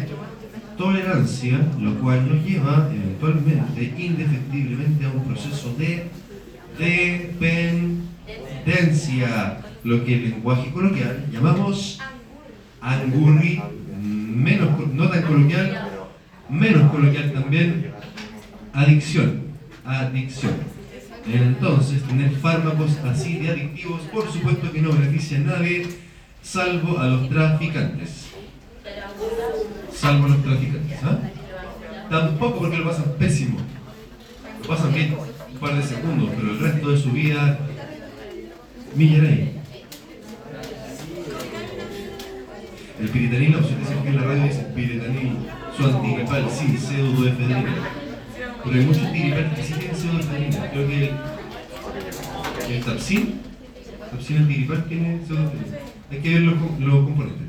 tolerancia, lo cual nos lleva eventualmente, indefectiblemente, a un proceso de dependencia, lo que en lenguaje coloquial llamamos angurri, menos, no tan coloquial, menos coloquial también, adicción, adicción. Entonces, tener fármacos así de adictivos, por supuesto que no beneficia a nadie, salvo a los traficantes. Salvo a los traficantes. ¿ah? Tampoco porque lo pasan pésimo. Lo pasan bien un par de segundos, pero el resto de su vida, Millaray. El piritanil, la opción que en la radio dice piritanil, su antigripal sin pseudoefedrina. Pero hay muchos antigripales que sí tienen pseudoefedrina. Creo que el, el Tapsin, Tapsin antigripal tiene pseudoefedrina. Hay que ver los, co- los componentes.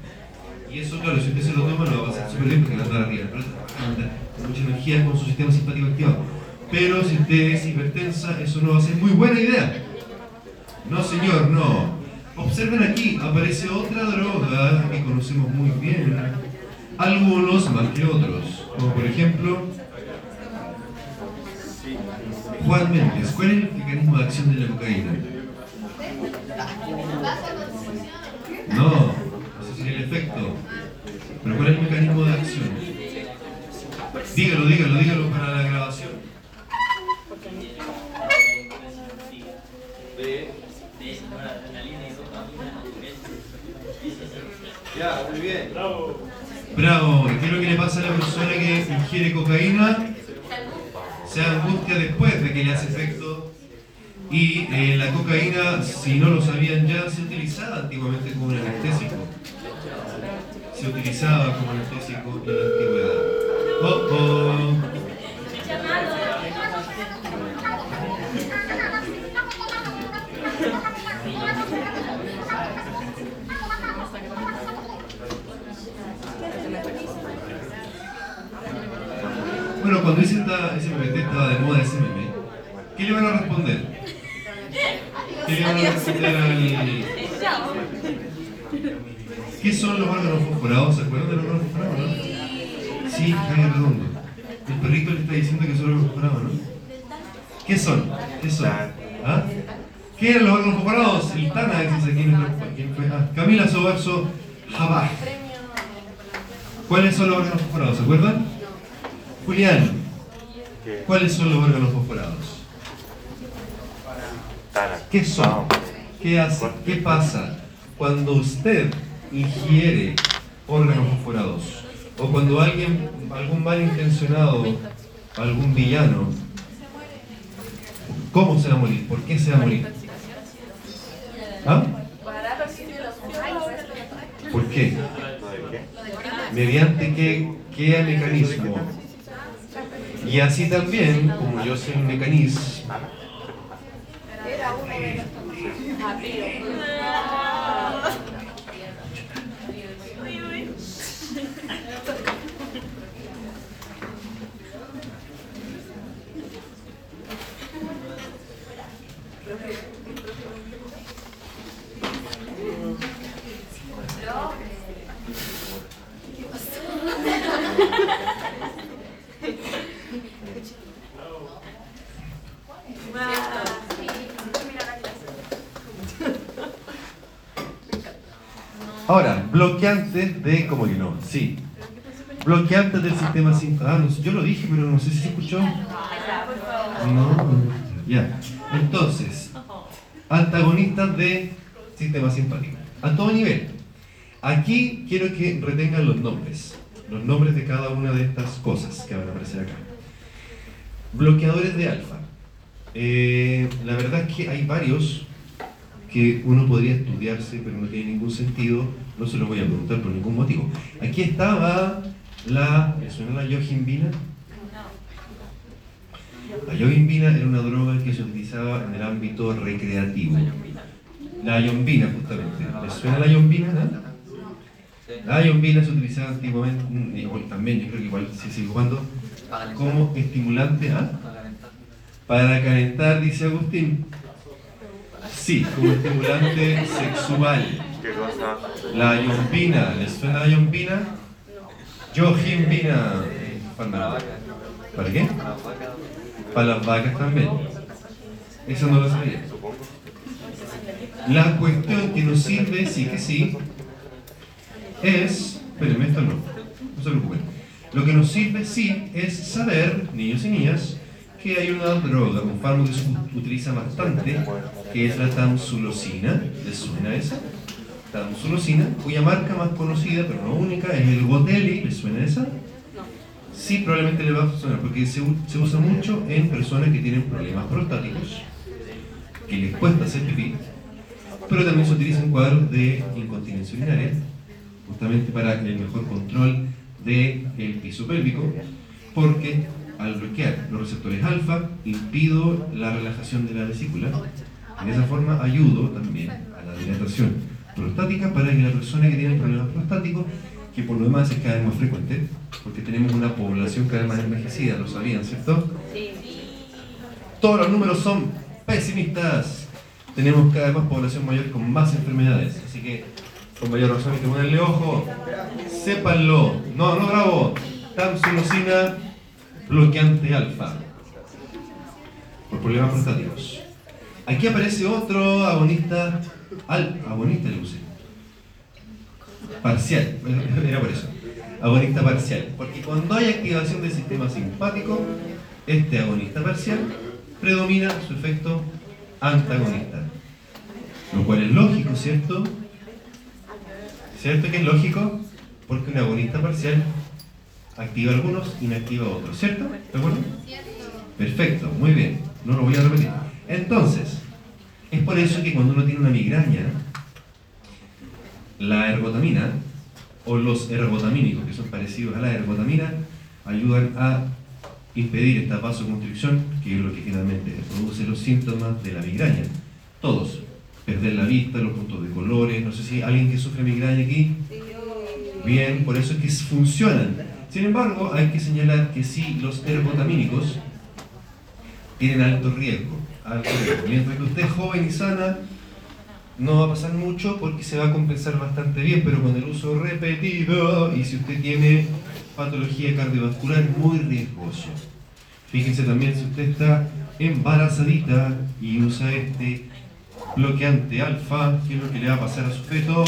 Y eso, claro, si usted se lo toma, lo va a hacer súper bien porque va a arriba. con mucha energía con su sistema simpático activado. Pero si usted es hipertensa, eso no va a ser muy buena idea. No, señor, no. Observen aquí, aparece otra droga que conocemos muy bien. Algunos más que otros. Como por ejemplo, Juan Méndez. ¿Cuál es el mecanismo de acción de la cocaína? No, ese sería el efecto. Pero ¿cuál es el mecanismo de acción? Dígalo, dígalo, dígalo para la grabación. Ya, muy bien. Bravo. ¿Y qué es lo que le pasa a la persona que ingiere cocaína? Se angustia después de que le hace efecto. Y eh, la cocaína, si no lo sabían ya, se utilizaba antiguamente como un anestésico. Se utilizaba como anestésico en la antigüedad. Oh, oh. Bueno, cuando esta- ese MPT estaba de moda, ese meme, ¿qué le van a responder? ¿Qué le van a responder al... ¿Qué son los órganos fosforados? ¿Se acuerdan de los órganos fosforados, no? Sí, Javier Redondo. El perrito le está diciendo que son órganos fosforados, ¿no? ¿Qué son? ¿Qué son? ¿Ah? ¿Qué eran los órganos fosforados? El Tana, dice aquí en nuestro... Ah, Camila Sobarzo Jabaj. ¿Cuáles son los órganos fosforados? ¿Se acuerdan? Julián, ¿cuáles son los órganos fosforados? ¿Qué son? ¿Qué hace? ¿Qué pasa cuando usted ingiere órganos fosforados? O cuando alguien, algún malintencionado, algún villano, ¿Cómo se va a morir? ¿Por qué se va a morir? ¿Ah? ¿Por qué? ¿Mediante qué, qué mecanismo? Y así también, como yo soy un mecanismo, Ahora, bloqueantes de, ¿cómo que no? Sí. Bloqueantes del sistema simpático. Ah, no yo lo dije, pero no sé si se escuchó. No, ya. Entonces, antagonistas de sistema simpático. A todo nivel. Aquí quiero que retengan los nombres. Los nombres de cada una de estas cosas que van a aparecer acá. Bloqueadores de alfa. Eh, la verdad es que hay varios que uno podría estudiarse, pero no tiene ningún sentido, no se lo voy a preguntar por ningún motivo. Aquí estaba la. ¿Me suena la yohimbina? La yohimbina era una droga que se utilizaba en el ámbito recreativo. La yombina, justamente. ¿Les suena la yombina? La yombina se utilizaba antiguamente, mm, igual también, yo creo que igual se sigue jugando, como estimulante ¿ah? para calentar, dice Agustín. Sí, como estimulante sexual. La yombina, ¿les suena la yombina? Yohimbina. ¿Para, ¿Para qué? Para las vacas también. Eso no lo sabía. La cuestión que nos sirve, sí que sí, es. Espérenme, esto no. No se preocupen. Lo que nos sirve, sí, es saber, niños y niñas, que hay una droga, un fármaco que se utiliza bastante, que es la tamsulosina. ¿Les suena esa? Tamsulosina, cuya marca más conocida, pero no única, es el Gotelli. ¿Les suena esa? Sí, probablemente le va a sonar, porque se, se usa mucho en personas que tienen problemas prostáticos, que les cuesta hacer pipí, pero también se utiliza en cuadros de incontinencia urinaria, justamente para el mejor control del piso pélvico, porque al bloquear los receptores alfa, impido la relajación de la vesícula. De esa forma ayudo también a la dilatación prostática para que la persona que tiene problemas prostáticos, que por lo demás es cada vez más frecuente, porque tenemos una población cada vez más envejecida, lo sabían, ¿cierto? Todos los números son pesimistas. Tenemos cada vez más población mayor con más enfermedades, así que con mayor razón hay que ponerle ojo. Sépanlo. No, no bravo. Tamsulosina bloqueante alfa por problemas prostáticos. Aquí aparece otro agonista, al, agonista le parcial, *laughs* era por eso, agonista parcial, porque cuando hay activación del sistema simpático, este agonista parcial predomina su efecto antagonista, lo cual es lógico, ¿cierto? ¿Cierto que es lógico? Porque un agonista parcial activa algunos, inactiva otros, ¿cierto? ¿De acuerdo? Perfecto, muy bien, no lo voy a repetir. Entonces, es por eso que cuando uno tiene una migraña, la ergotamina o los ergotamínicos, que son parecidos a la ergotamina, ayudan a impedir esta vasoconstricción, que es lo que generalmente produce los síntomas de la migraña. Todos, perder la vista, los puntos de colores, no sé si alguien que sufre migraña aquí. Bien, por eso es que funcionan. Sin embargo, hay que señalar que si los ergotamínicos tienen alto riesgo, alto riesgo. Mientras que usted es joven y sana, no va a pasar mucho porque se va a compensar bastante bien, pero con el uso repetido y si usted tiene patología cardiovascular muy riesgoso. Fíjense también si usted está embarazadita y usa este bloqueante alfa, ¿qué es lo que le va a pasar a su feto?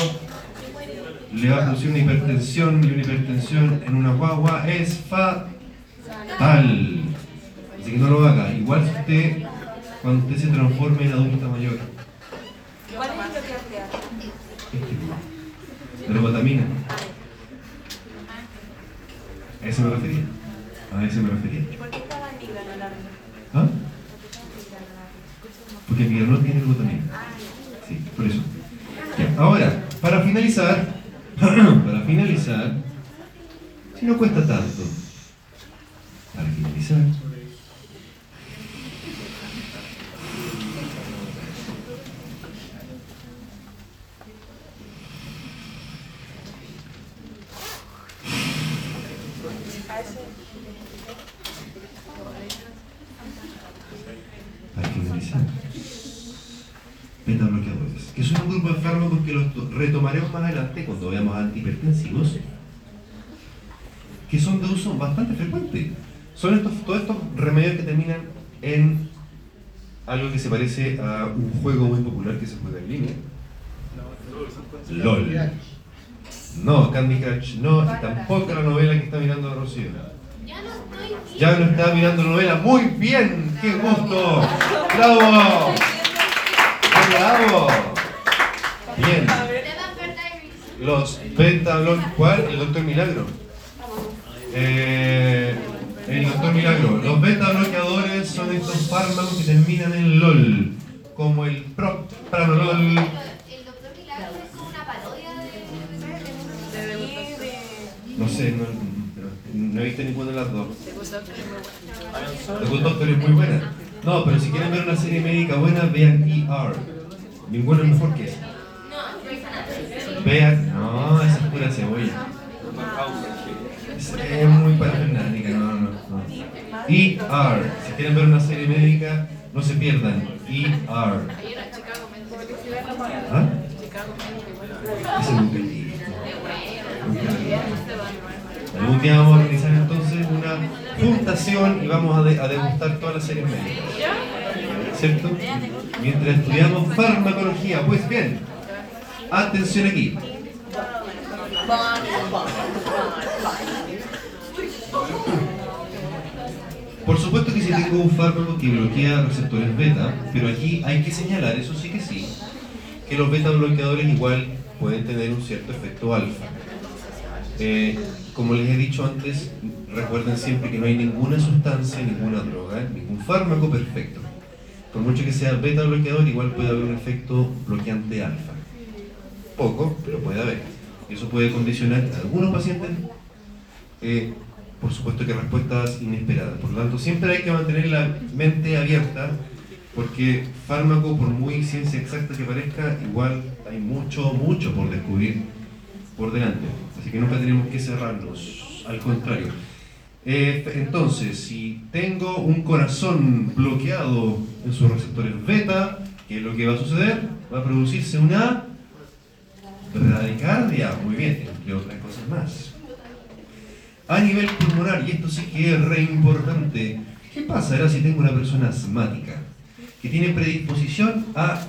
Le va a producir una hipertensión y una hipertensión en una guagua es fatal. Así que no lo haga. Igual si usted, cuando usted se transforme en adulta mayor. ¿Cuál es? Este, ergotamina. A eso me refería. A eso me refería. ¿Y por qué estaba? ¿Ah? Porque el Miguel no tiene glutamina. Sí, por eso. Ya, ahora, para finalizar, para finalizar, si no cuesta tanto, para finalizar, para finalizar, beta bloqueadores, que son un grupo de fármacos que los to- retomaremos más adelante cuando veamos antihipertensivos, que son de uso bastante frecuente. Son estos, todos estos remedios que terminan en algo que se parece a un juego muy popular que se juega en línea. LOL. No, Candy Crush, no, y tampoco la novela que está mirando Rocío. Ya no está mirando novela. Muy bien, qué gusto. Bravo. Bravo. Bien. Los beta block, ¿cuál? El doctor Milagro. Eh, el doctor Milagro. Los beta bloqueadores son estos fármacos que terminan en LOL, como el propranolol. El doctor Milagro es como una parodia de. No sé, no, pero no he visto ninguna de las dos. The Good Doctor es muy buena. No, pero si quieren ver una serie médica buena, vean ER. Ninguna es mejor que esa. Vean, no, esa es pura cebolla. Es, es muy parafernálica, no, no, no. ER. Si quieren ver una serie médica, no se pierdan. ER. ¿Ah? Algún día vamos a organizar entonces una juntación y vamos a, de- a degustar todas las series médicas. ¿Cierto? Mientras estudiamos farmacología. Pues bien, atención aquí. Por supuesto que si tengo un fármaco que bloquea receptores beta, pero aquí hay que señalar, eso sí que sí, que los beta bloqueadores igual pueden tener un cierto efecto alfa. Eh, como les he dicho antes, recuerden siempre que no hay ninguna sustancia, ninguna droga, ningún fármaco perfecto. Por mucho que sea beta bloqueador, igual puede haber un efecto bloqueante alfa. Poco, pero puede haber. Y eso puede condicionar a algunos pacientes, eh, por supuesto que respuestas inesperadas. Por lo tanto, siempre hay que mantener la mente abierta, porque fármaco, por muy ciencia exacta que parezca, igual hay mucho, mucho por descubrir por delante. Así que nunca tenemos que cerrarnos, al contrario. Eh, entonces, si tengo un corazón bloqueado en sus receptores beta, ¿qué es lo que va a suceder? Va a producirse una bradicardia, muy bien, entre otras cosas más. A nivel pulmonar, y esto sí que es re importante, ¿qué pasará si tengo una persona asmática que tiene predisposición a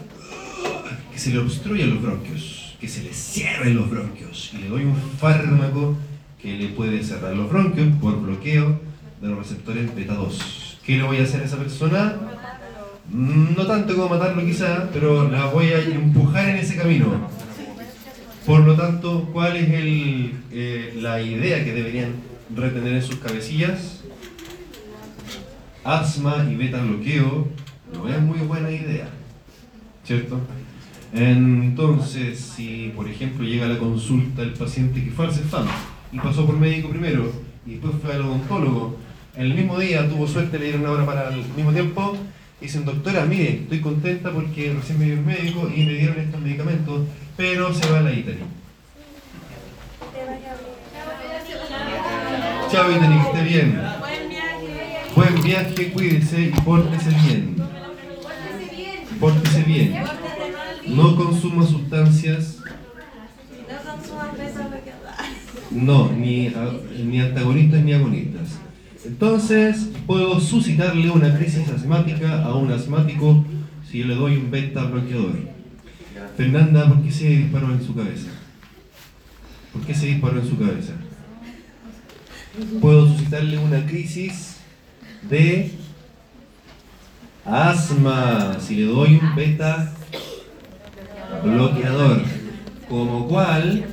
que se le obstruyan los bronquios, que se le cierren los bronquios, y le doy un fármaco que le puede cerrar los bronquios por bloqueo de los receptores beta 2. ¿Qué le voy a hacer a esa persona? No tanto como matarlo quizá, pero la voy a empujar en ese camino. Por lo tanto, ¿cuál es el, eh, la idea que deberían retener en sus cabecillas? Asma y beta bloqueo no es muy buena idea, ¿cierto? Entonces, si por ejemplo llega a la consulta el paciente que fue al CEFAM y pasó por médico primero y después fue al odontólogo, el mismo día tuvo suerte, le dieron una hora para el mismo tiempo, dicen, doctora, mire, estoy contenta porque recién me dio el médico y me dieron estos medicamentos, pero se va la Italy. Chao Italy, que esté bien. Buen viaje, cuídese y pórtese bien. Pórtese bien. No consuma sustancias, No ni, ni antagonistas ni agonistas. Entonces, puedo suscitarle una crisis asmática a un asmático si le doy un beta bloqueador. Fernanda, ¿por qué se disparó en su cabeza? ¿Por qué se disparó en su cabeza? Puedo suscitarle una crisis de asma si le doy un beta bloqueador. Como cual,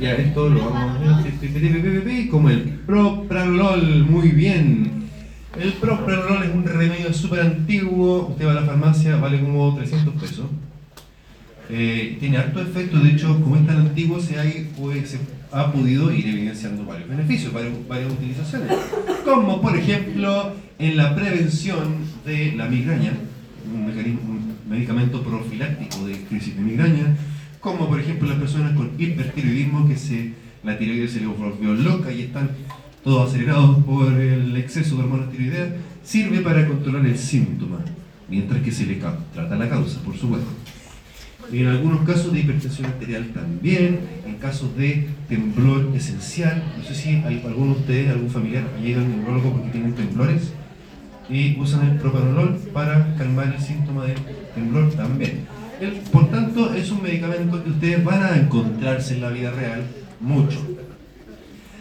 ya esto lo vamos a como el propranolol, muy bien. El propranolol es un remedio súper antiguo, usted va a la farmacia, vale como 300 pesos. Eh, tiene harto efecto, de hecho, como es tan antiguo, se ha, pues, se ha podido ir evidenciando varios beneficios, varias, varias utilizaciones. Como, por ejemplo, en la prevención de la migraña, un, mecanismo, un medicamento profiláctico de crisis de migraña, como por ejemplo las personas con hipertiroidismo que se, la tiroides se les volvió loca y están todos acelerados por el exceso de hormonas tiroideas, sirve para controlar el síntoma, mientras que se le trata la causa, por supuesto. Y en algunos casos de hipertensión arterial también, en casos de temblor esencial, no sé si hay alguno de ustedes, algún familiar, ha llegado al neurólogo porque tienen temblores y usan el propanolol para calmar el síntoma de temblor también. Por tanto, es un medicamento que ustedes van a encontrarse en la vida real mucho.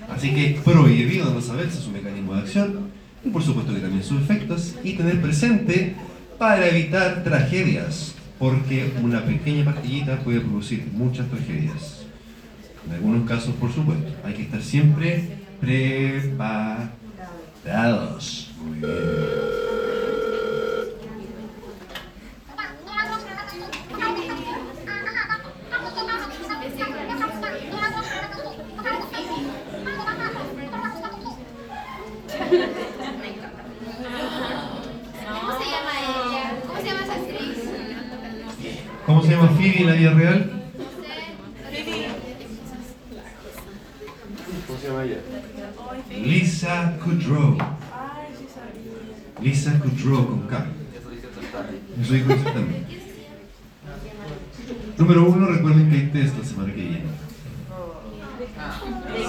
Así que prohibido no saberse su mecanismo de acción y por supuesto que también sus efectos y tener presente para evitar tragedias, porque una pequeña pastillita puede producir muchas tragedias. En algunos casos, por supuesto, hay que estar siempre preparados. Muy bien. ¿Cómo se llama Phoebe en la vida real? ¿Cómo se llama ella? Lisa Kudrow. Con K. Eso dijo. Número uno, recuerden que hay test la semana que viene. ¿De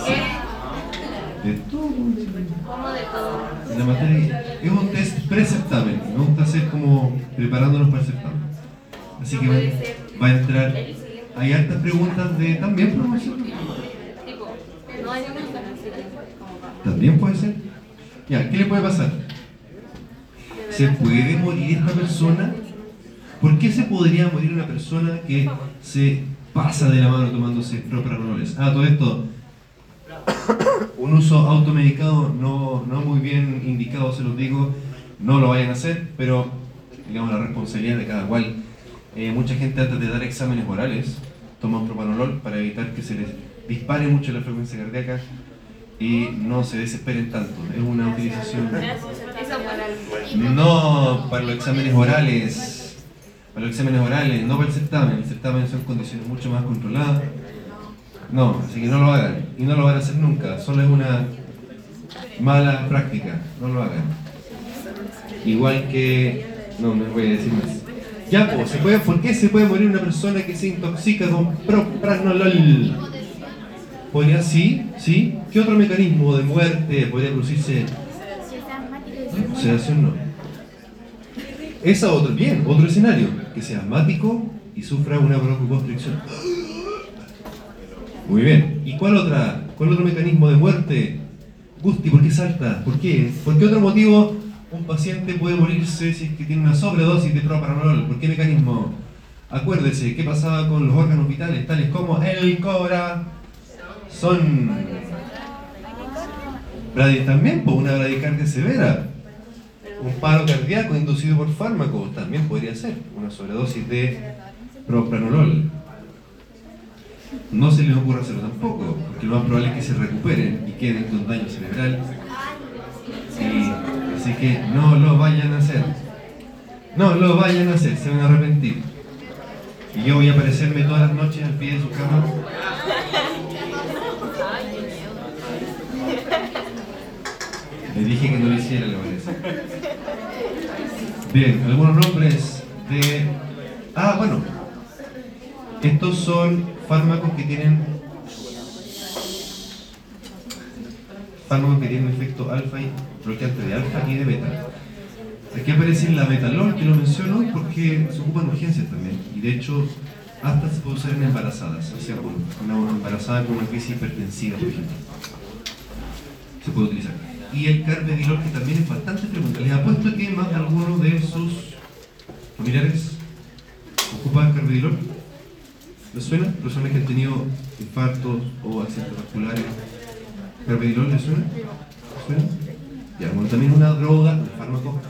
qué? De todo. ¿Cómo de todo? En la materia. Es un test preceptamen. Me gusta hacer como preparándonos para el certamen. Así que va, a entrar. Hay hartas preguntas de también promoción. También puede ser. Ya, ¿qué le puede pasar? ¿Se puede morir esta persona? ¿Por qué se podría morir una persona que se pasa de la mano tomándose propranoles? Ah, todo esto. Un uso automedicado no, no muy bien indicado, se los digo. No lo vayan a hacer, pero digamos la responsabilidad de cada cual. Eh, mucha gente antes de dar exámenes orales toma un propanolol para evitar que se les dispare mucho la frecuencia cardíaca y no se desesperen tanto. Es una utilización... No para los exámenes orales, para los exámenes orales, no para el certamen. El certamen son condiciones mucho más controladas. No, así que no lo hagan. Y no lo van a hacer nunca. Solo es una mala práctica. No lo hagan. Igual que... No, me voy a decir más. Ya, pues, ¿se puede, ¿por qué se puede morir una persona que se intoxica con propranolol? ¿Podría sí? ¿Sí? ¿Qué otro mecanismo de muerte podría producirse? Sedación no. Esa otro, bien, otro escenario, que sea asmático y sufra una broncoconstricción. Muy bien. ¿Y cuál otra? ¿Cuál otro mecanismo de muerte? Gusti, ¿por qué salta? ¿Por qué? ¿Por qué otro motivo un paciente puede morirse si es que tiene una sobredosis de propranolol? ¿Por qué mecanismo? Acuérdese, ¿qué pasaba con los órganos vitales, tales como el corazón? Bradi- También, por una bradicardia severa. Un paro cardíaco inducido por fármacos también podría ser una sobredosis de propranolol. No se les ocurra hacerlo tampoco, porque lo más probable es que se recuperen y queden con daño cerebral. Sí, así que no lo vayan a hacer. No lo vayan a hacer, se van a arrepentir. Y yo voy a aparecerme todas las noches al pie de su cama. Le dije que no lo hiciera, le parece. Bien, algunos nombres de... Ah, bueno. Estos son fármacos que tienen... Fármacos que tienen efecto alfa y bloqueante de alfa y de beta. Aquí aparece la metalol, que lo menciono porque se ocupa en urgencias también. Y de hecho, hasta se puede usar en embarazadas. O sea, una embarazada con una crisis hipertensiva, por ejemplo. Se puede utilizar y el carpe que también es bastante frecuente. Les apuesto que más de alguno de sus familiares ocupan carpe ¿Les suena? Personas que han tenido infartos o accidentes vasculares. ¿Carpe vilol les suena? ¿Les suena? Ya, bueno, también es una droga, un fármaco.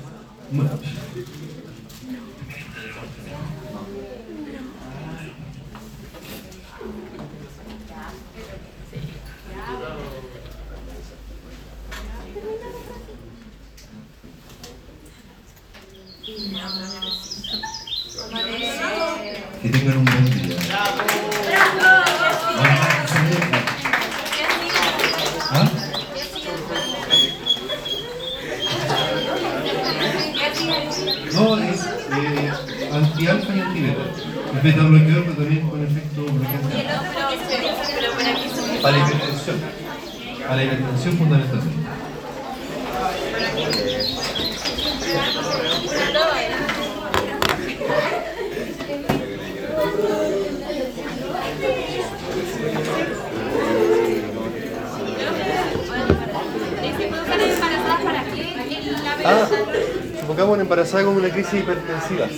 Educación fundamental. Ah, ah una embarazada con una crisis hipertensiva.